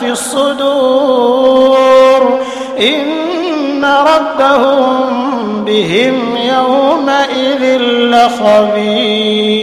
في الصدور. إن ربهم بهم يومئذ لخبير.